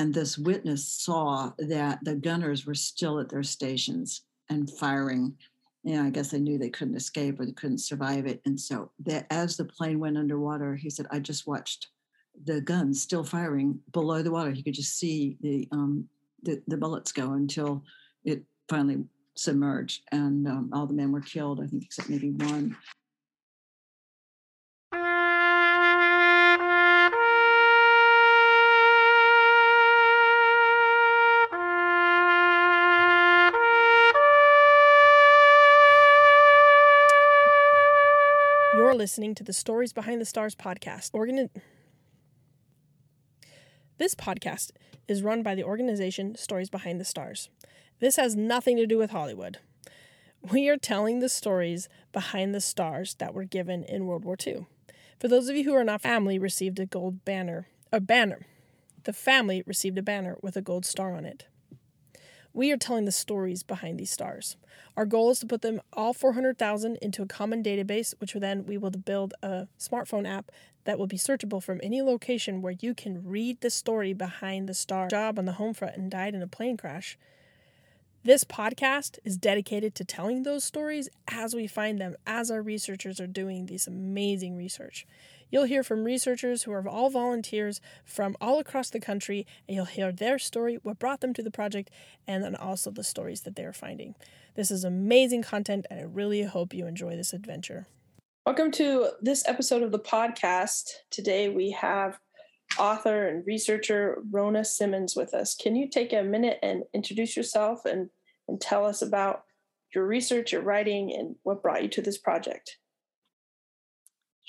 and this witness saw that the gunners were still at their stations and firing. You know, I guess they knew they couldn't escape or they couldn't survive it. And so that as the plane went underwater, he said, I just watched the guns still firing below the water. He could just see the um, the, the bullets go until it finally submerged, and um, all the men were killed. I think except maybe one. The Stories Behind the Stars podcast. Organi- this podcast is run by the organization Stories Behind the Stars. This has nothing to do with Hollywood. We are telling the stories behind the stars that were given in World War II. For those of you who are not family, received a gold banner. A banner. The family received a banner with a gold star on it. We are telling the stories behind these stars. Our goal is to put them all 400,000 into a common database, which then we will build a smartphone app that will be searchable from any location where you can read the story behind the star. Job on the home front and died in a plane crash. This podcast is dedicated to telling those stories as we find them, as our researchers are doing this amazing research. You'll hear from researchers who are all volunteers from all across the country, and you'll hear their story, what brought them to the project, and then also the stories that they're finding. This is amazing content, and I really hope you enjoy this adventure. Welcome to this episode of the podcast. Today we have author and researcher Rona Simmons with us. Can you take a minute and introduce yourself and, and tell us about your research, your writing, and what brought you to this project?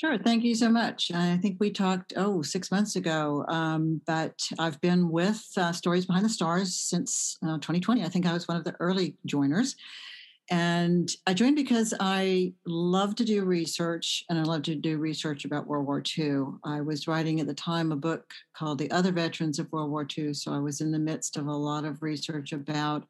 Sure. Thank you so much. I think we talked, oh, six months ago, um, but I've been with uh, Stories Behind the Stars since uh, 2020. I think I was one of the early joiners. And I joined because I love to do research and I love to do research about World War II. I was writing at the time a book called The Other Veterans of World War II. So I was in the midst of a lot of research about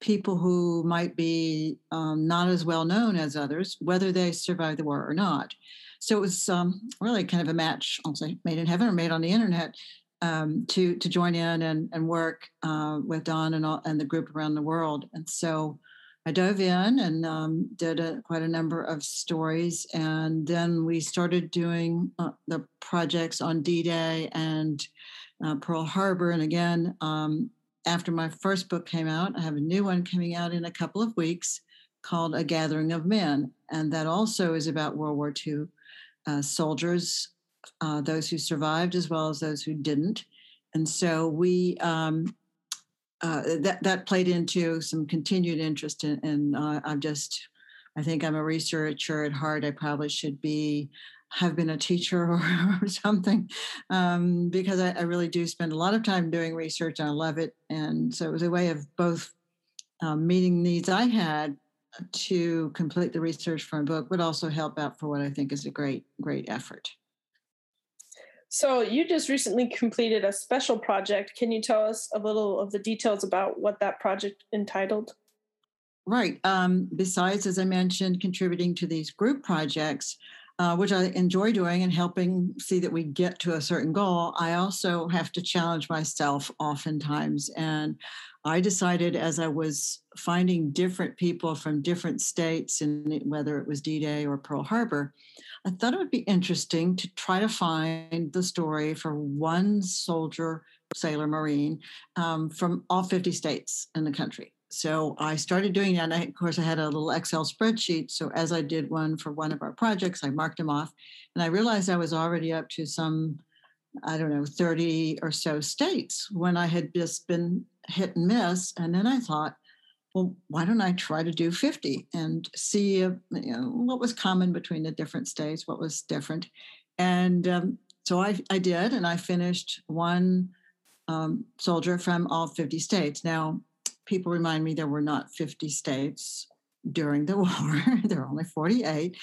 people who might be um, not as well known as others, whether they survived the war or not. So it was um, really kind of a match, I'll say, made in heaven or made on the internet um, to to join in and, and work uh, with Don and all, and the group around the world. And so I dove in and um, did a, quite a number of stories, and then we started doing uh, the projects on D-Day and uh, Pearl Harbor. And again, um, after my first book came out, I have a new one coming out in a couple of weeks called A Gathering of Men, and that also is about World War II uh, soldiers, uh, those who survived as well as those who didn't. And so we um, uh, that that played into some continued interest in. And uh, I'm just, I think I'm a researcher at heart. I probably should be have been a teacher or, or something um, because I, I, really do spend a lot of time doing research and I love it. And so it was a way of both um, meeting needs I had to complete the research for a book would also help out for what I think is a great, great effort. So, you just recently completed a special project. Can you tell us a little of the details about what that project entitled? Right. Um, besides, as I mentioned, contributing to these group projects, uh, which I enjoy doing and helping see that we get to a certain goal, I also have to challenge myself oftentimes. And I decided as I was finding different people from different states, and whether it was D Day or Pearl Harbor, I thought it would be interesting to try to find the story for one soldier, sailor, Marine um, from all 50 states in the country. So I started doing that. And I, of course, I had a little Excel spreadsheet. So as I did one for one of our projects, I marked them off. And I realized I was already up to some I don't know, 30 or so states when I had just been hit and miss. And then I thought, well, why don't I try to do 50 and see you know, what was common between the different states, what was different. And um, so I, I did, and I finished one um, soldier from all 50 states. Now, people remind me there were not 50 states during the war, there were only 48.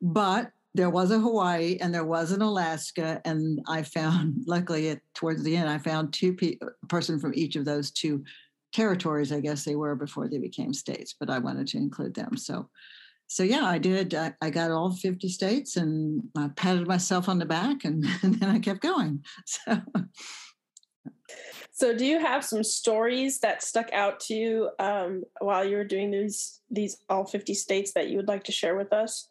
But there was a Hawaii and there was an Alaska, and I found, luckily, towards the end, I found two pe- person from each of those two territories. I guess they were before they became states, but I wanted to include them. So, so yeah, I did. I, I got all 50 states, and I patted myself on the back, and, and then I kept going. So. So, do you have some stories that stuck out to you um, while you were doing these these all fifty states that you would like to share with us?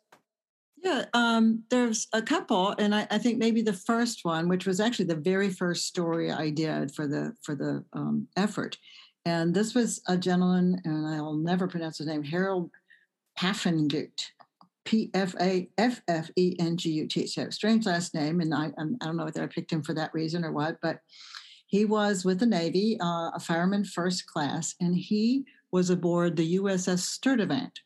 Yeah, um, there's a couple, and I, I, think maybe the first one, which was actually the very first story I did for the for the um, effort, and this was a gentleman, and I'll never pronounce his name, Harold Pfaffengut, P F A F F E N G U T. So strange last name, and I I don't know whether I picked him for that reason or what, but he was with the Navy, uh, a fireman first class, and he was aboard the USS Sturtevant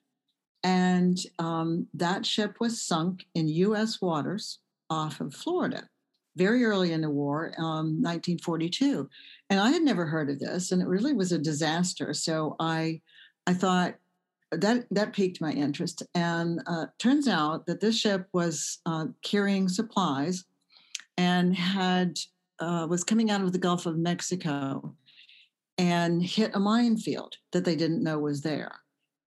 and um, that ship was sunk in U.S. waters off of Florida very early in the war, um, 1942. And I had never heard of this, and it really was a disaster. So I, I thought that that piqued my interest. And uh, turns out that this ship was uh, carrying supplies and had uh, was coming out of the Gulf of Mexico and hit a minefield that they didn't know was there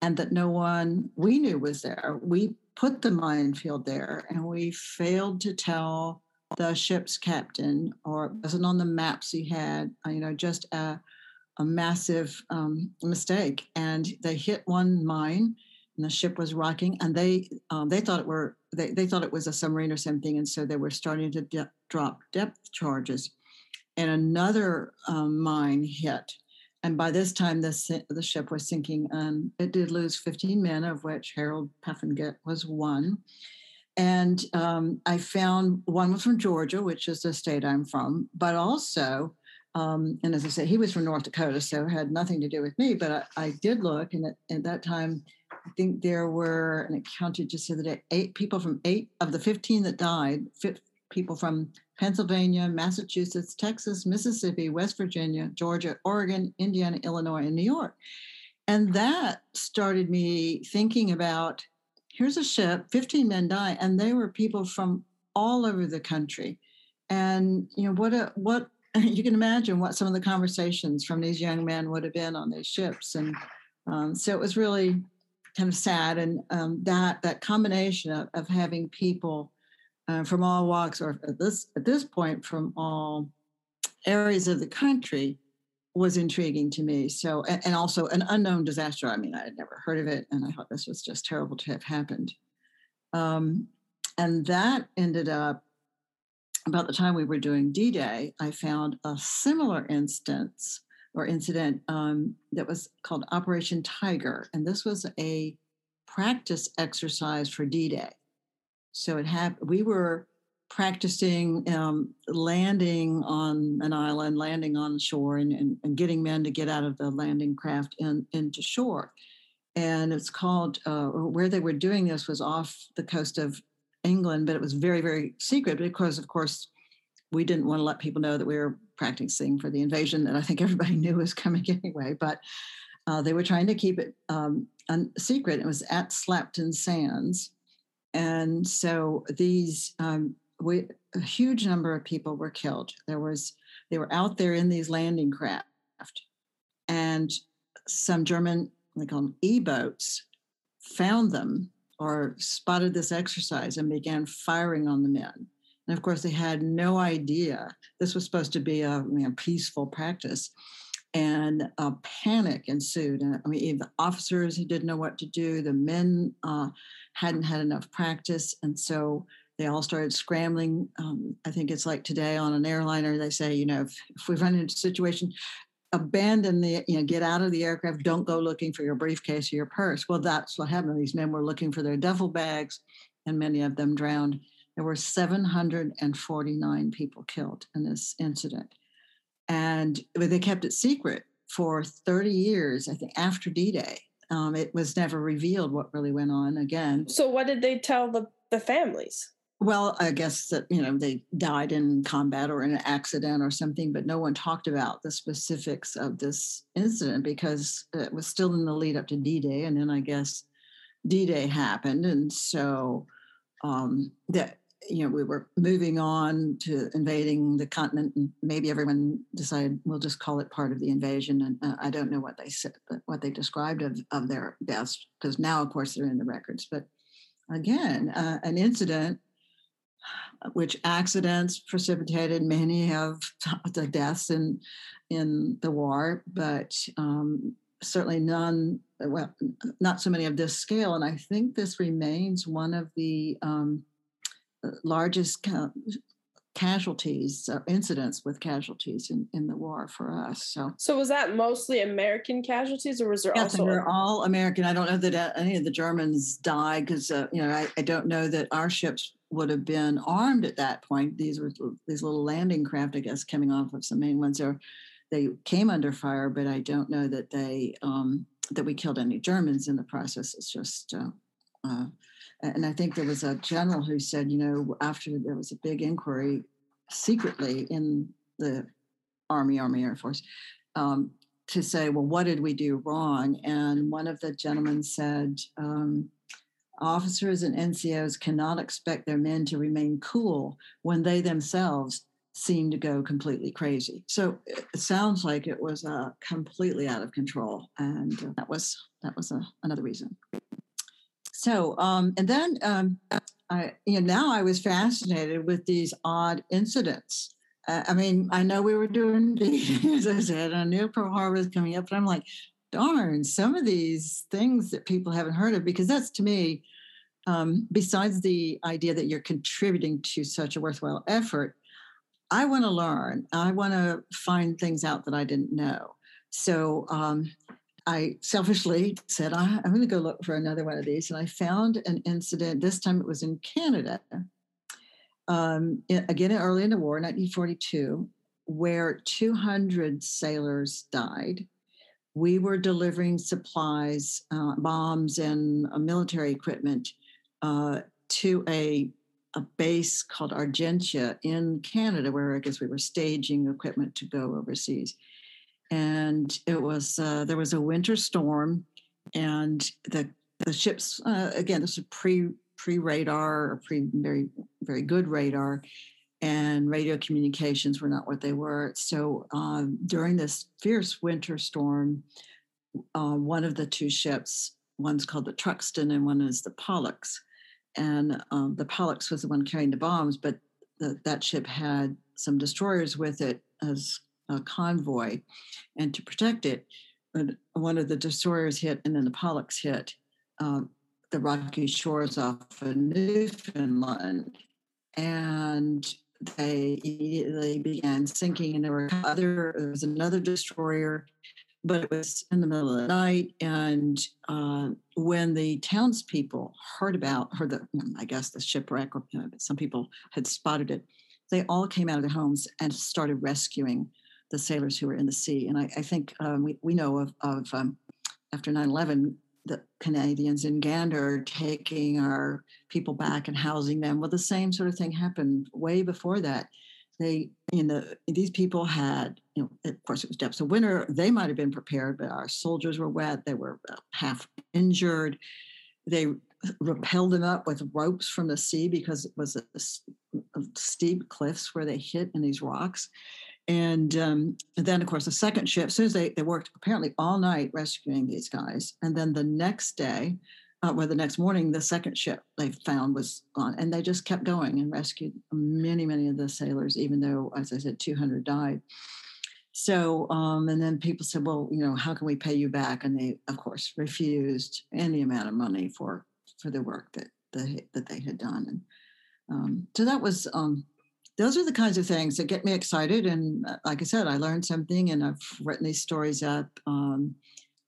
and that no one we knew was there. We put the minefield there and we failed to tell the ship's captain, or it wasn't on the maps he had, uh, you know, just a, a massive um, mistake. And they hit one mine and the ship was rocking and they um, they thought it were they, they thought it was a submarine or something and so they were starting to de- drop depth charges and another um, mine hit and by this time, the, the ship was sinking. and it did lose 15 men, of which Harold Pfaffengut was one. And um, I found one was from Georgia, which is the state I'm from, but also, um, and as I say, he was from North Dakota, so had nothing to do with me. But I, I did look, and at, at, that time, I think there were, and it counted just the other day, eight people from eight of the 15 that died, people from Pennsylvania, Massachusetts, Texas, Mississippi, West Virginia, Georgia, Oregon, Indiana, Illinois, and New York. And that started me thinking about here's a ship, 15 men die, and they were people from all over the country. And you know what a what you can imagine what some of the conversations from these young men would have been on these ships. And um, so it was really kind of sad. And um, that that combination of, of having people uh, from all walks, or at this at this point from all areas of the country, was intriguing to me. So, and, and also an unknown disaster. I mean, I had never heard of it, and I thought this was just terrible to have happened. Um, and that ended up about the time we were doing D-Day. I found a similar instance or incident um, that was called Operation Tiger, and this was a practice exercise for D-Day. So it happened. We were practicing um, landing on an island, landing on shore, and, and, and, getting men to get out of the landing craft and into shore. And it's called uh, where they were doing this was off the coast of England, but it was very, very secret because, of course, we didn't want to let people know that we were practicing for the invasion that I think everybody knew was coming anyway. But uh, they were trying to keep it um, un- secret. It was at Slapton Sands and so these um, we, a huge number of people were killed. There was they were out there in these landing craft, and some German they call them e-boats found them or spotted this exercise and began firing on the men. And of course, they had no idea this was supposed to be a you know, peaceful practice and a panic ensued. And I mean, even the officers who didn't know what to do, the men uh, hadn't had enough practice, and so they all started scrambling. Um, I think it's like today on an airliner, they say, you know, if, if we run into a situation, abandon the, you know, get out of the aircraft. Don't go looking for your briefcase or your purse. Well, that's what happened. These men were looking for their duffel bags, and many of them drowned. There were 749 people killed in this incident and they kept it secret for 30 years i think after d-day um, it was never revealed what really went on again. So what did they tell the, the families? Well i guess that you know they died in combat or in an accident or something but no one talked about the specifics of this incident because it was still in the lead up to d-day and then i guess d-day happened and so um, that you know, we were moving on to invading the continent, and maybe everyone decided we'll just call it part of the invasion. And uh, I don't know what they said, what they described of, of their deaths, because now, of course, they're in the records. But again, uh, an incident which accidents precipitated many of the deaths in in the war, but um, certainly none, well, not so many of this scale. And I think this remains one of the um, largest ca- casualties or incidents with casualties in, in the war for us. So, so was that mostly American casualties, or was there yes, also? They're all American. I don't know that uh, any of the Germans died because uh, you know I, I don't know that our ships would have been armed at that point. These were these little landing craft, I guess, coming off of some main ones. There, they came under fire, but I don't know that they um, that we killed any Germans in the process. It's just, uh, uh, and I think there was a general who said, you know, after there was a big inquiry secretly in the Army, Army Air Force, um, to say, well, what did we do wrong? And one of the gentlemen said. Um, officers and NCOs cannot expect their men to remain cool when they themselves seem to go completely crazy. So it sounds like it was uh, completely out of control, and uh, that was that was a, another reason. So um, and then um, I you know now I was fascinated with these odd incidents. Uh, I mean, I know we were doing as I said, I knew Pearl Harbor was coming up, but I'm like, darn, some of these things that people haven't heard of because that's to me. Um, besides the idea that you're contributing to such a worthwhile effort, I want to learn. I want to find things out that I didn't know. So um, I selfishly said, I'm going to go look for another one of these. And I found an incident. This time it was in Canada, um, again early in the war, 1942, where 200 sailors died. We were delivering supplies, uh, bombs, and uh, military equipment uh, to a a base called Argentia in Canada, where I guess we were staging equipment to go overseas. And it was uh, there was a winter storm, and the the ships uh, again this was pre pre radar or pre very very good radar, and radio communications were not what they were. So um, during this fierce winter storm, uh, one of the two ships, one's called the Truxtun and one is the Pollux and um, the Pollux was the one carrying the bombs, but the, that ship had some destroyers with it as a convoy, and to protect it, one of the destroyers hit, and then the Pollux hit um, the rocky shores off of Newfoundland, and they immediately began sinking. And there were other. There was another destroyer but it was in the middle of the night. And uh, when the townspeople heard about, heard the, I guess the shipwreck, or you know, some people had spotted it, they all came out of their homes and started rescuing the sailors who were in the sea. And I, I think um, we, we know of, of um, after 9 11, the Canadians in Gander taking our people back and housing them. Well, the same sort of thing happened way before that they you know these people had you know of course it was depths of winter they might have been prepared but our soldiers were wet they were uh, half injured they repelled them up with ropes from the sea because it was a, a steep cliffs where they hit in these rocks and, um, then of course the second ship as soon as they, they worked apparently all night rescuing these guys and then the next day uh, well, the next morning, the second ship they found was gone, and they just kept going and rescued many, many of the sailors, even though, as I said, 200 died. So, um, and then people said, well, you know, how can we pay you back? And they, of course, refused any amount of money for for the work that the, that they had done. And um, so that was, um, those are the kinds of things that get me excited. And uh, like I said, I learned something, and I've written these stories up. Um,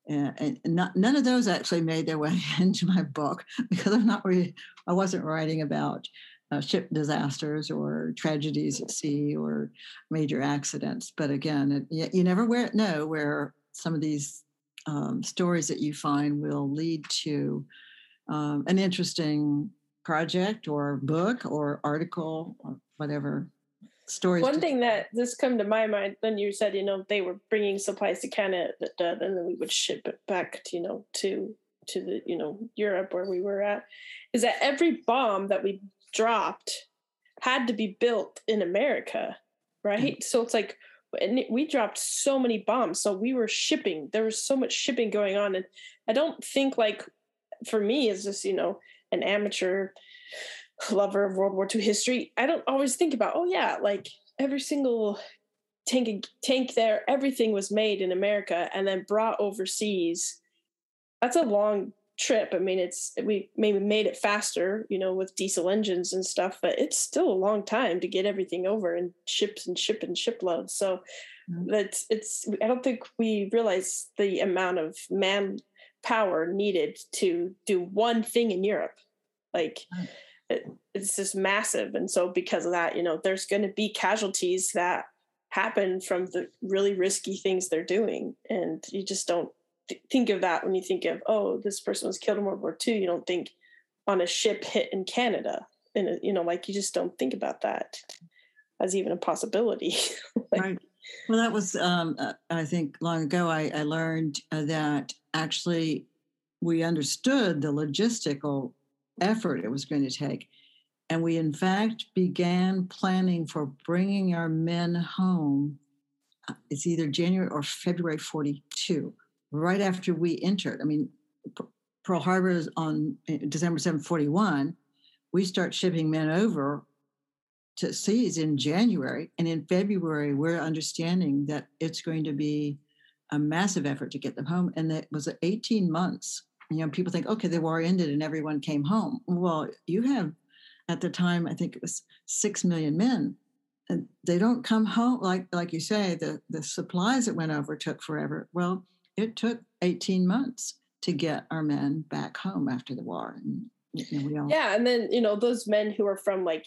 and, not, none of those actually made their way into my book because I'm not really, I wasn't writing about uh, ship disasters or tragedies at sea or major accidents. But again, it, you never know where some of these um, stories that you find will lead to um, an interesting project or book or article or whatever stories. One thing that just come to my mind when you said, you know, they were bringing supplies to Canada, and then we would ship it back, to, you know, to to the you know Europe where we were at, is that every bomb that we dropped had to be built in America, right? Mm-hmm. So it's like and we dropped so many bombs so we were shipping there was so much shipping going on and i don't think like for me as just you know an amateur lover of World War II history, I don't always think about, oh yeah, like every single tank tank there, everything was made in America and then brought overseas. That's a long trip. I mean, it's we maybe made it faster, you know, with diesel engines and stuff, but it's still a long time to get everything over and ships and ship and shiploads. So mm-hmm. that's it's. I don't think we realize the amount of manpower needed to do one thing in Europe. Like. Mm-hmm. It, it's just massive. And so because of that you know there's going to be casualties that happen from the really risky things they're doing. And you just don't th- think of that when you think of oh this person was killed in world war ii you don't think on a ship hit in canada. And you know like you just don't think about that as even a possibility. Like, right. Well that was um, uh, i think long ago i, I learned uh, that actually we understood the logistical effort it was going to take and we in fact began planning for bringing our men home uh, it's either january or february 42 right after we entered. I mean, Pearl Harbor is on eh, December 7, 41. We start shipping men over to seas in January. And in February, we're understanding that it's going to be a massive effort to get them home. And that was 18 months. You know, people think, okay, the war ended and everyone came home. Well, you have at the time, I think it was six million men. And they don't come home like like you say, the the supplies that went over took forever. Well, it took 18 months to get our men back home after the war. And, all- yeah. And then, you know, those men who are from like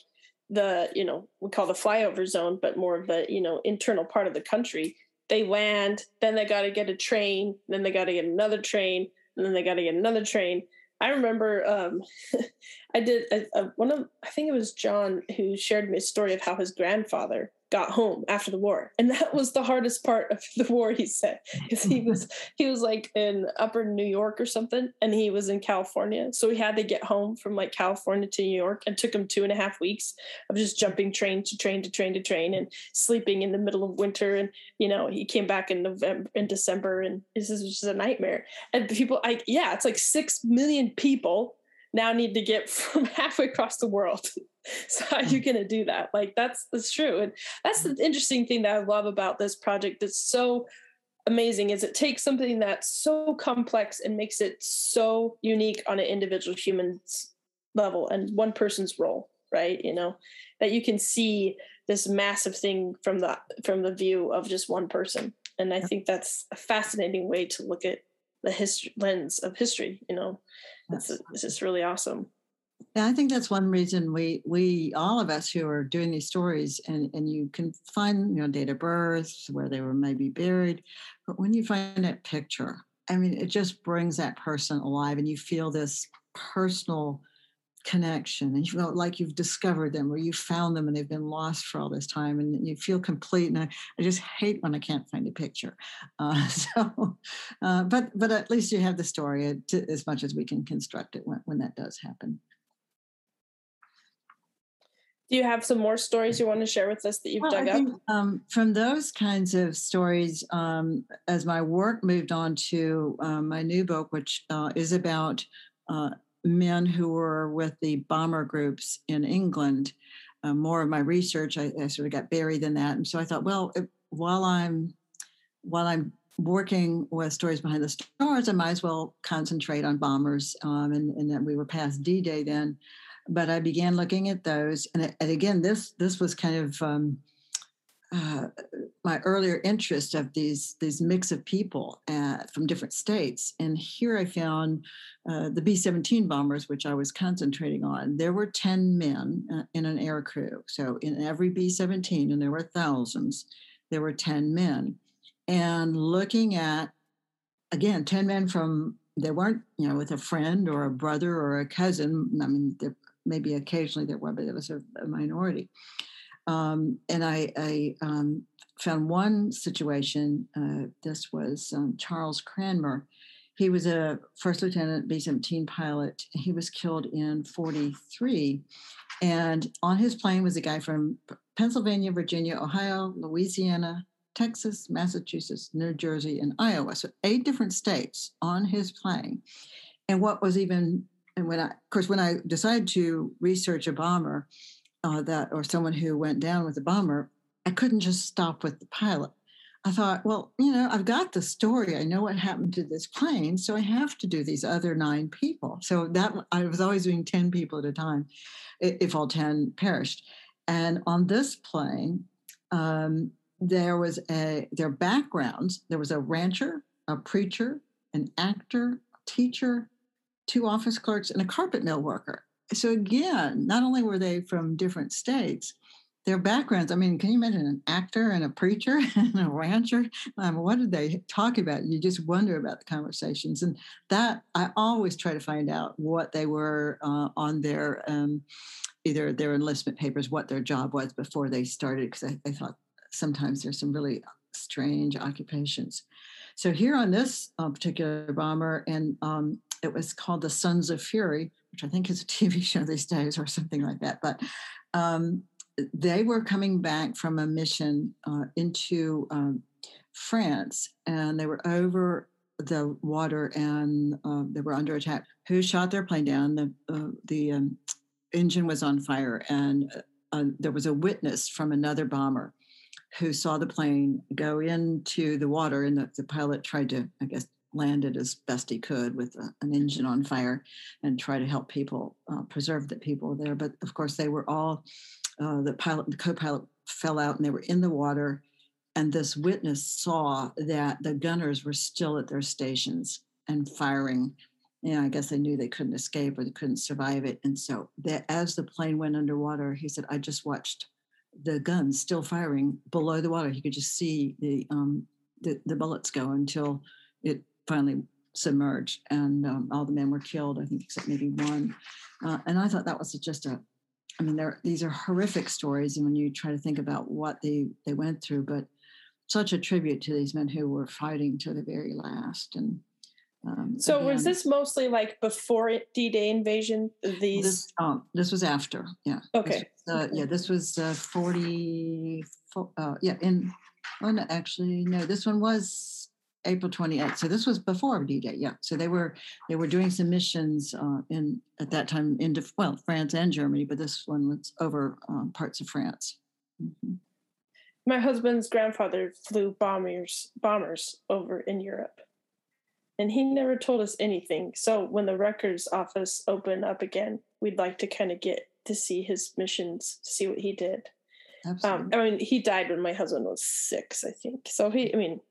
the, you know, we call the flyover zone, but more of the, you know, internal part of the country, they land, then they got to get a train, then they got to get another train, and then they got to get another train. I remember um, I did a, a, one of I think it was John who shared me a story of how his grandfather got home after the war. And that was the hardest part of the war he said because he was he was like in upper new york or something and he was in california. So he had to get home from like california to new york and took him two and a half weeks of just jumping train to train to train to train and sleeping in the middle of winter. And you know he came back in november in december and this is just a nightmare. And people like yeah it's like six million people now need to get from halfway across the world. so how are you hmm. going to do that? Like that's that's true, and that's the interesting thing that I love about this project. That's so amazing is it takes something that's so complex and makes it so unique on an individual human's level and one person's role right you know that you can see this massive thing from the from the view of just one person and i think that's a fascinating way to look at the history lens of history you know? It's, it's just really awesome. Yeah, I think that's one reason we we all of us who are doing these stories and and you can find you know date of birth where they were maybe buried, but when you find that picture, I mean, it just brings that person alive, and you feel this personal connection and you feel like you've discovered them or you found them and they've been lost for all this time and you feel complete and i, I just hate when i can't find a picture uh, so uh, but but at least you have the story uh, to, as much as we can construct it when, when that does happen do you have some more stories you want to share with us that you've well, dug think, up? Um, from those kinds of stories, um, as my work moved on to um, my new book, which uh, is about uh, men who were with the bomber groups in England. Uh, more of my research, I, I, sort of got buried in that, and so I thought, well, while I'm while I'm working with stories behind the stars, I might as well concentrate on bombers. Um, and, and we were past D-Day then, but I began looking at those, and, and again, this this was kind of um, uh, my earlier interest of these these mix of people uh, from different states. And here I found uh, the B-17 bombers, which I was concentrating on. There were 10 men uh, in an air crew. So in every B-17, and there were thousands, there were 10 men. And looking at, again, 10 men from, they weren't, you know, with a friend or a brother or a cousin. I mean, maybe occasionally there were, but it was a, a minority. Um, and I, I um, found one situation. Uh, this was um, Charles Cranmer. He was a first lieutenant B 17 pilot. He was killed in 43. And on his plane was a guy from Pennsylvania, Virginia, Ohio, Louisiana, Texas, Massachusetts, New Jersey, and Iowa. So eight different states on his plane. And what was even and when I, of course, when I decided to research a bomber uh, that or someone who went down with a bomber, I couldn't just stop with the pilot. I thought, well, you know, I've got the story. I know what happened to this plane, so I have to do these other nine people. So that I was always doing ten people at a time, if all ten perished. And on this plane, um, there was a their backgrounds. There was a rancher, a preacher, an actor, a teacher, two office clerks, and a carpet mill worker. So again, not only were they from different states, their backgrounds. I mean, can you imagine an actor and a preacher and a rancher? Um, what did they talk about? You just wonder about the conversations, and that I always try to find out what they were uh, on their um, either their enlistment papers, what their job was before they started, because I, I thought sometimes there's some really strange occupations. So here on this uh, particular bomber, and um, it was called the Sons of Fury, which I think is a TV show these days or something like that. But um, they were coming back from a mission uh, into um, France, and they were over the water and uh, they were under attack. Who shot their plane down? The uh, the um, engine was on fire, and uh, there was a witness from another bomber who saw the plane go into the water, and the, the pilot tried to, I guess, land it as best he could with a, an engine on fire and try to help people uh, preserve the people there. But of course, they were all uh, the pilot, the co-pilot fell out, and they were in the water. And this witness saw that the gunners were still at their stations and firing. Yeah, I guess they knew they couldn't escape or they couldn't survive it. And so, that as the plane went underwater, he said, "I just watched the guns still firing below the water. He could just see the um, the, the bullets go until it finally submerged, and um, all the men were killed. I think except maybe one. Uh, and I thought that was just a, I mean, there these are horrific stories, and when you try to think about what they they went through, but such a tribute to these men who were fighting to the very last. And um, so, again, was this mostly like before D-Day invasion? These this, um, this was after, yeah. Okay. This, uh, yeah, this was uh, forty. Uh, yeah, in oh no, actually no, this one was April 28th. So this was before D-Day. Yeah. So they were they were doing some missions uh, in at that time into well France and Germany, but this one was over um, parts of France. Mm-hmm. My husband's grandfather flew bombers bombers over in Europe and he never told us anything. So when the records office opened up again, we'd like to kind of get to see his missions, see what he did. Um, I mean, he died when my husband was six, I think. So he, I mean,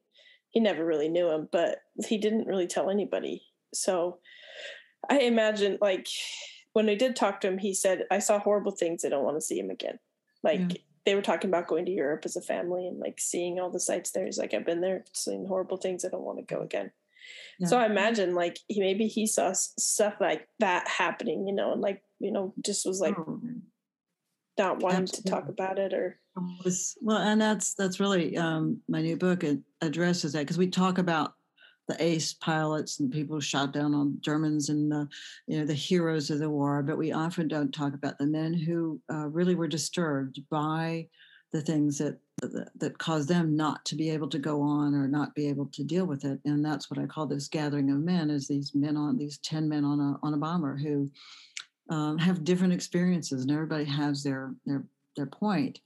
he never really knew him, but he didn't really tell anybody. So I imagine, like, when I did talk to him, he said, I saw horrible things. I don't want to see him again. Like, yeah. they were talking about going to Europe as a family and like seeing all the sights there. He's like, I've been there, seen horrible things. I don't want to go again. Yeah. So I imagine like he maybe he saw stuff like that happening, you know, and like you know just was like oh. Not wanting Absolutely. to talk about it or. Well, and that's that's really um, my new book. It addresses that because we talk about the ace pilots and people who shot down on Germans and the, you know the heroes of the war, but we often don't talk about the men who uh, really were disturbed by the things that, that that caused them not to be able to go on or not be able to deal with it and that's what i call this gathering of men is these men on these 10 men on a on a bomber who um, have different experiences and everybody has their their their point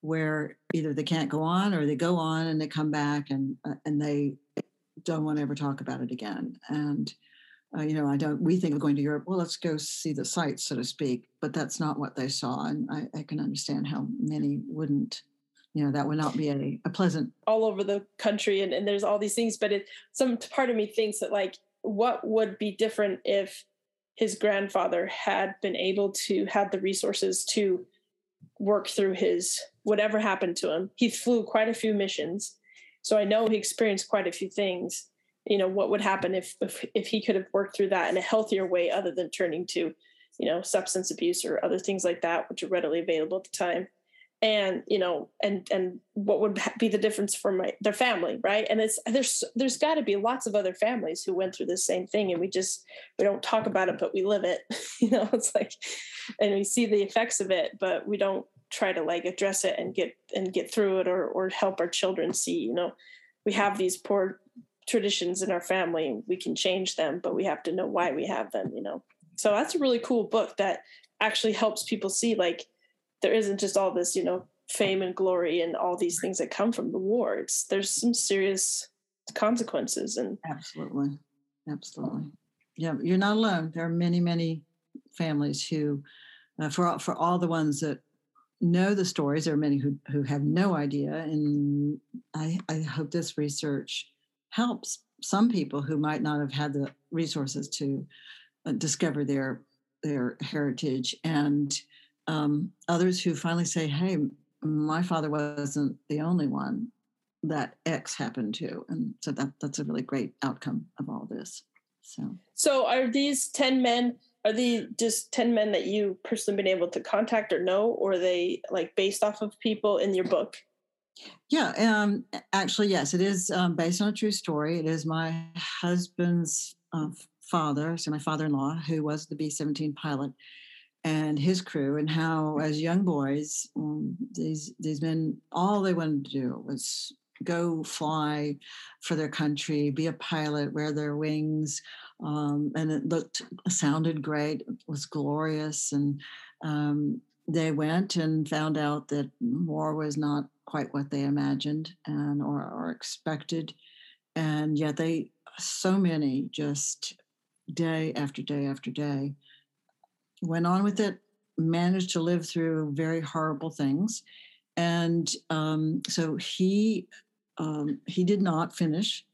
where either they can't go on or they go on and they come back and uh, and they don't want to ever talk about it again and uh, you know, I don't, we think of going to Europe, well, let's go see the sights, so to speak, but that's not what they saw. And I, I can understand how many wouldn't, you know, that would not be a, a pleasant. All over the country. And, and there's all these things, but it, some part of me thinks that like, what would be different if his grandfather had been able to have the resources to work through his whatever happened to him. He flew quite a few missions. So I know he experienced quite a few things you know what would happen if, if if he could have worked through that in a healthier way other than turning to you know substance abuse or other things like that which are readily available at the time and you know and and what would be the difference for my their family right? And it's there's there's got to be lots of other families who went through the same thing and we just we don't talk about it but we live it you know it's like and we see the effects of it but we don't try to like address it and get and get through it or or help our children see you know we have these poor traditions in our family we can change them but we have to know why we have them you know? So that's a really cool book that actually helps people see like there isn't just all this, you know, fame and glory and all these things that come from the war. There's some serious consequences and absolutely. Absolutely. Yeah, you're not alone. There are many, many families who uh, for for all the ones that know the stories, there are many who who have no idea and I I hope this research helps some people who might not have had the resources to uh, discover their their heritage and um, others who finally say hey my father wasn't the only one that x happened to and so that that's a really great outcome of all this so so are these 10 men are they just 10 men that you personally been able to contact or know or are they like based off of people in your book yeah, um, actually, yes, it is um, based on a true story. It is my husband's uh, father, so my father-in-law, who was the B-17 pilot, and his crew, and how, as young boys, um, these these men, all they wanted to do was go fly for their country, be a pilot, wear their wings, um, and it looked, sounded great, it was glorious, and um, they went and found out that war was not quite what they imagined and or, or expected and yet they so many just day after day after day went on with it managed to live through very horrible things and um, so he um, he did not finish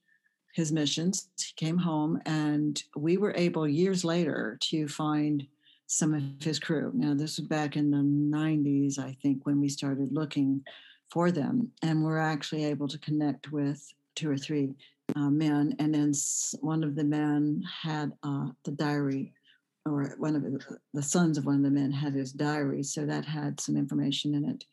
his missions he came home and we were able years later to find some of his crew now this was back in the 90s i think when we started looking for them. And we're actually able to connect with two or three uh, men. And then one of the men had uh, the diary, or one of the, the, sons of one of the men had his diary. So that had some information in it.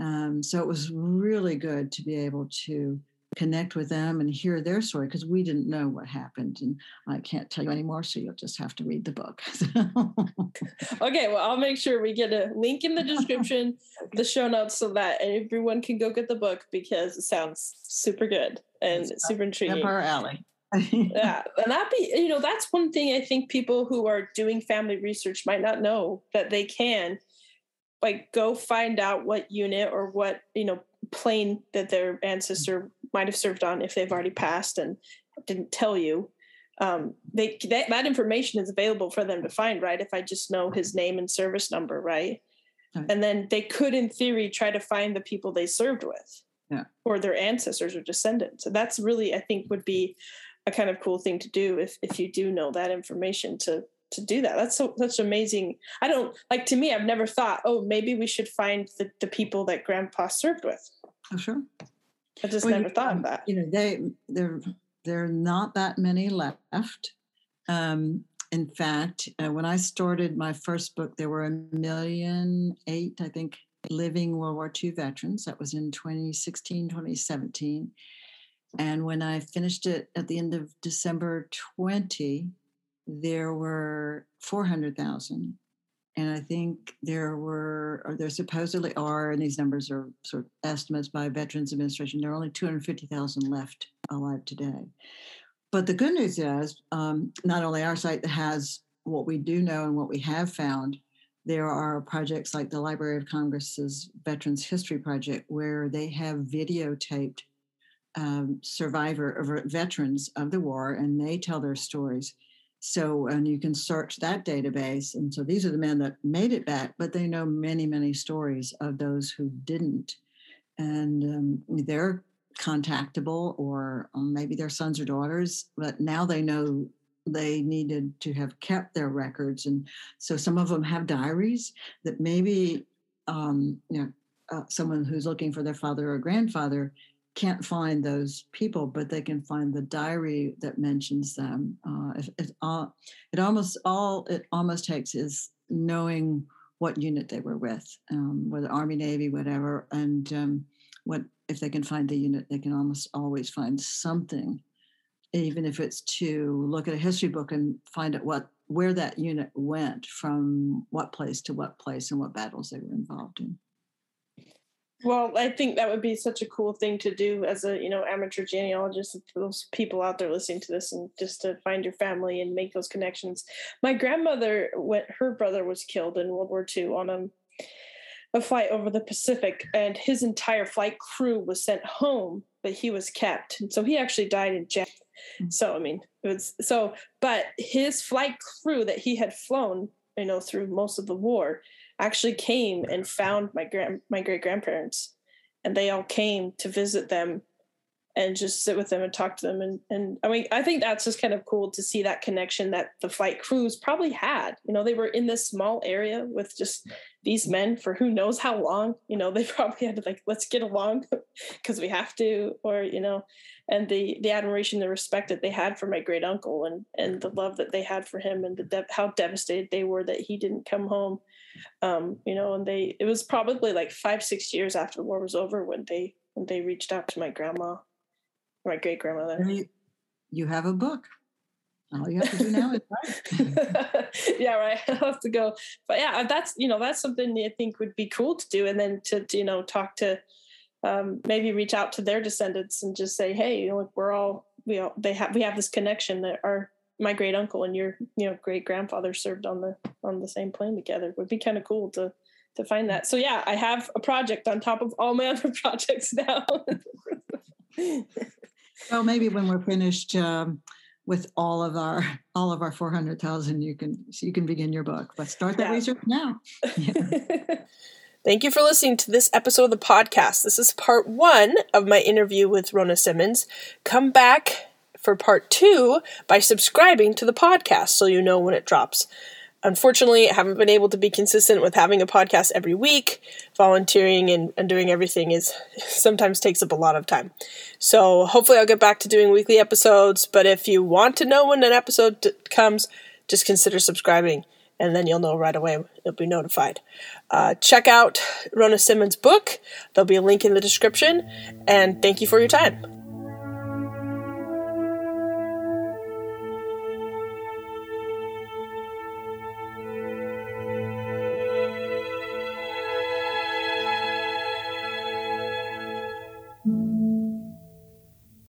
Um, so it was really good to be able to connect with them and hear their story because we didn't know what happened and i can't tell you anymore so you'll just have to read the book okay well i'll make sure we get a link in the description the show notes so that everyone can go get the book because it sounds super good and super intriguing up our alley yeah and that be you know that's one thing i think people who are doing family research might not know that they can like go find out what unit or what you know plane that their ancestor might have served on if they've already passed and didn't tell you um, they that, that information is available for them to find right if i just know his name and service number right, right. and then they could in theory try to find the people they served with yeah. or their ancestors or descendants so that's really i think would be a kind of cool thing to do if if you do know that information to to do that. That's so such amazing. I don't like to me. I've never thought, oh, maybe we should find the, the people that Grandpa served with. Oh, sure. I just well, never you, thought of that. You know, they there there are not that many left. Um, in fact, uh, when I started my first book, there were a million eight, I think, living World War II veterans. That was in 2016, 2017. And when I finished it at the end of December 20, there were 400,000 and I think there were, or there supposedly are, and these numbers are sort of estimates by Veterans Administration, there are only 250,000 left alive today. But the good news is, um, not only our site that has what we do know and what we have found, there are projects like the Library of Congress's Veterans History Project, where they have videotaped um, survivor or veterans of the war, and they tell their stories so, and you can search that database. And so these are the men that made it back, but they know many, many stories of those who didn't. And um, they're contactable, or um, maybe their sons or daughters, but now they know they needed to have kept their records. And so some of them have diaries that maybe, um, you know, uh, someone who's looking for their father or grandfather can't find those people, but they can find the diary that mentions them. Uh, it, it, uh, it almost all it almost takes is knowing what unit they were with, um, whether Army, Navy, whatever, and um, what if they can find the unit, they can almost always find something, even if it's to look at a history book and find out what where that unit went from what place to what place and what battles they were involved in. Well, I think that would be such a cool thing to do as a you know amateur genealogist. Those people out there listening to this, and just to find your family and make those connections. My grandmother, went, her brother was killed in World War II on a a flight over the Pacific, and his entire flight crew was sent home, but he was kept, and so he actually died in jail. Mm-hmm. So I mean, it was so, but his flight crew that he had flown, you know, through most of the war actually came and found my grand my great grandparents and they all came to visit them and just sit with them and talk to them. And and I mean I think that's just kind of cool to see that connection that the flight crews probably had. You know they were in this small area with just these men for who knows how long. You know they probably had to like let's get along because we have to or you know. And the the admiration the respect that they had for my great uncle and and the love that they had for him and the de- how devastated they were that he didn't come home um, you know, and they it was probably like five six years after the war was over when they when they reached out to my grandma, my great grandmother. You, you have a book. All you have to do now is write. yeah, right. I'll have to go, but yeah, that's you know that's something I think would be cool to do, and then to, to you know talk to um, maybe reach out to their descendants and just say, hey, you know, we're all we all they have we have this connection that our my great uncle and your you know great grandfather served on the on the same plane together it would be kind of cool to to find that so yeah i have a project on top of all my other projects now well maybe when we're finished um, with all of our all of our 400000 you can you can begin your book but start that yeah. research now yeah. Thank you for listening to this episode of the podcast. This is part one of my interview with Rona Simmons. Come back for part two by subscribing to the podcast so you know when it drops. Unfortunately, I haven't been able to be consistent with having a podcast every week. Volunteering and, and doing everything is sometimes takes up a lot of time. So hopefully I'll get back to doing weekly episodes. But if you want to know when an episode comes, just consider subscribing and then you'll know right away. You'll be notified. Uh, check out Rona Simmons' book. There'll be a link in the description. And thank you for your time.